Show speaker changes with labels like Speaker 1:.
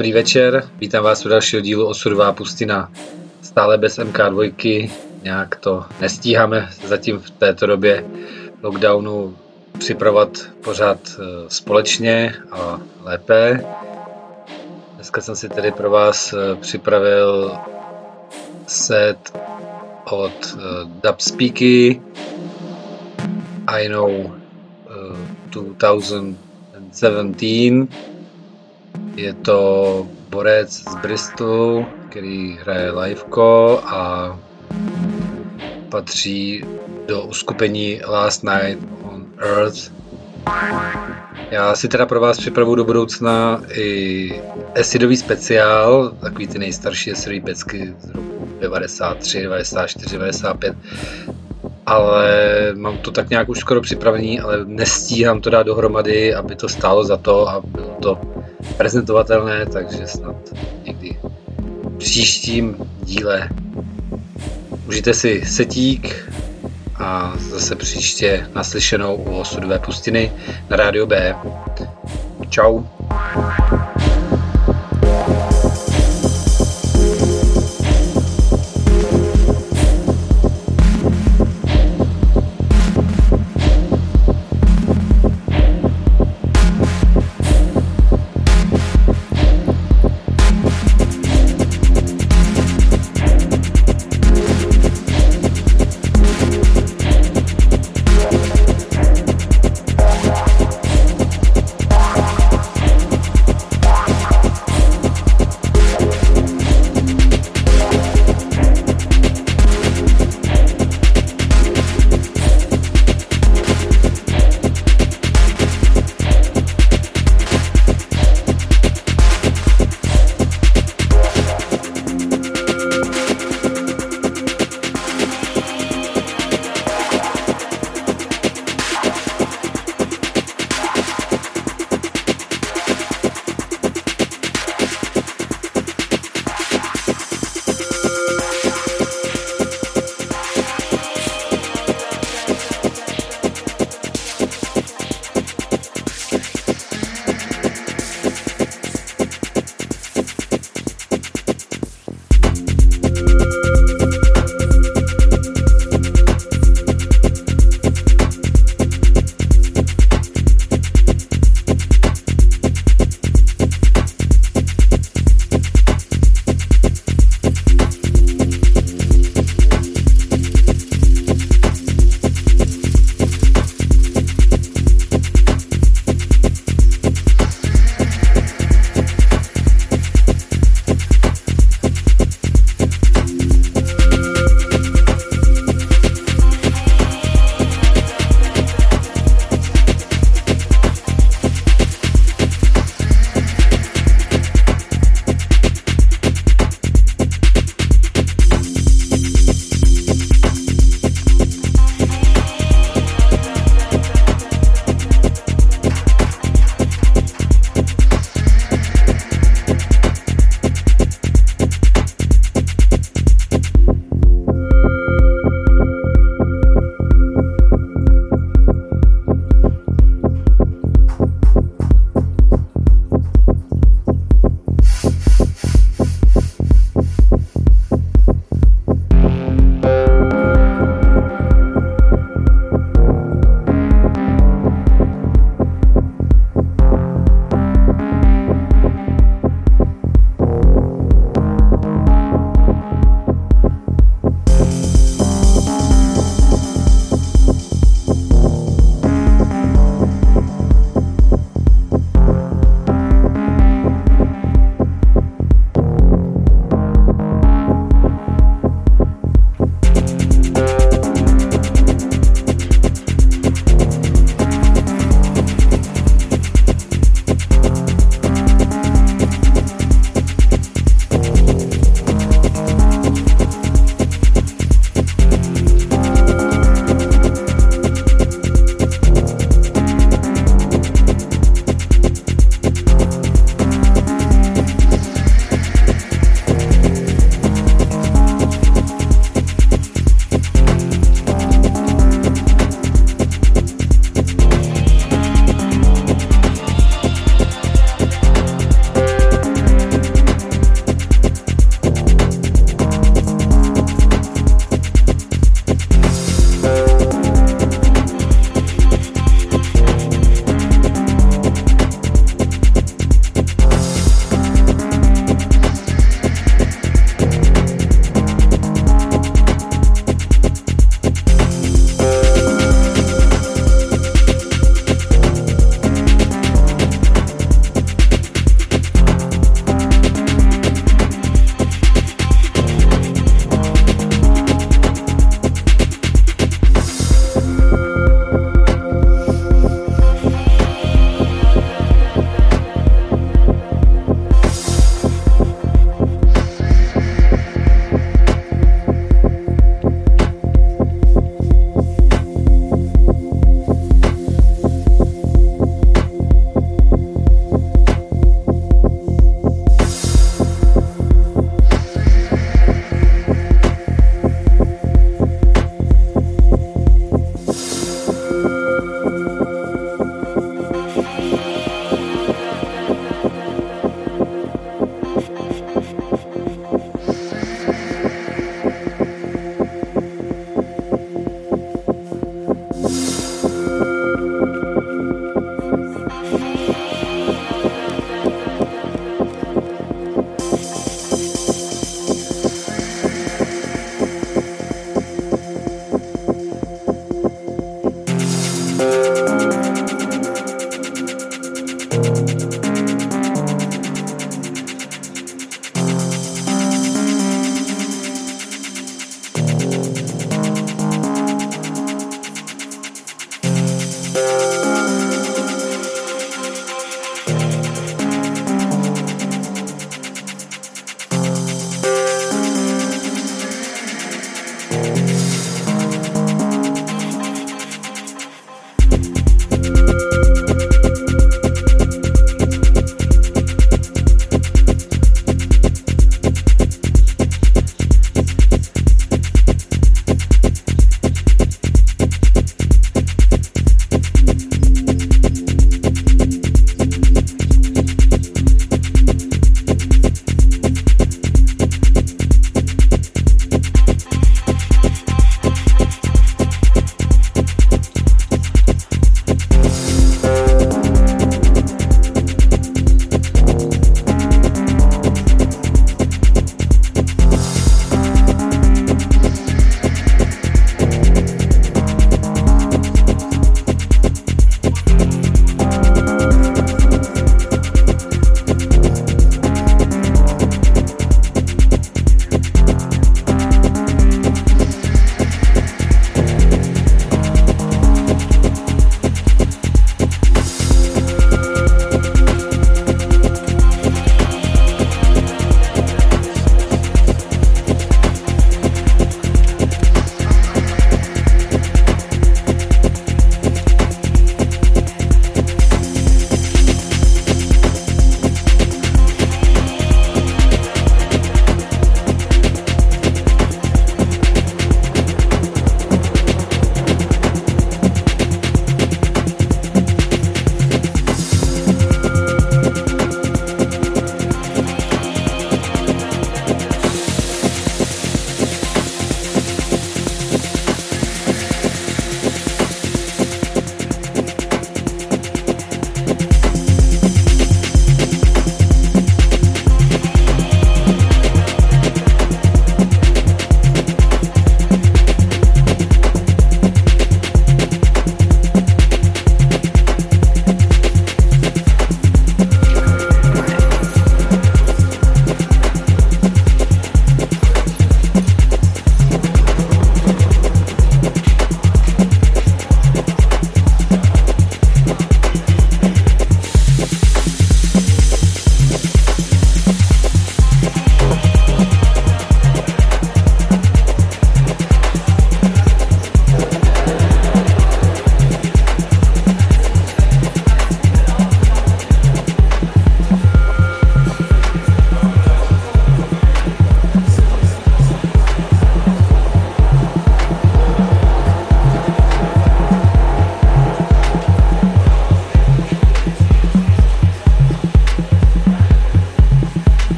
Speaker 1: Dobrý večer, vítám vás u dalšího dílu Osudová pustina. Stále bez MK2, nějak to nestíháme zatím v této době lockdownu připravovat pořád eh, společně a lépe. Dneska jsem si tedy pro vás eh, připravil set od Dubspeaky I know uh, 2017 je to borec z Bristolu, který hraje liveko a patří do uskupení Last Night on Earth. Já si teda pro vás připravu do budoucna i acidový speciál, takový ty nejstarší acidový pecky z roku 93, 94, 95, ale mám to tak nějak už skoro připravený, ale nestíhám to dát dohromady, aby to stálo za to a bylo to prezentovatelné, takže snad někdy v příštím díle užijte si setík a zase příště naslyšenou u osudové pustiny na rádio B. Ciao.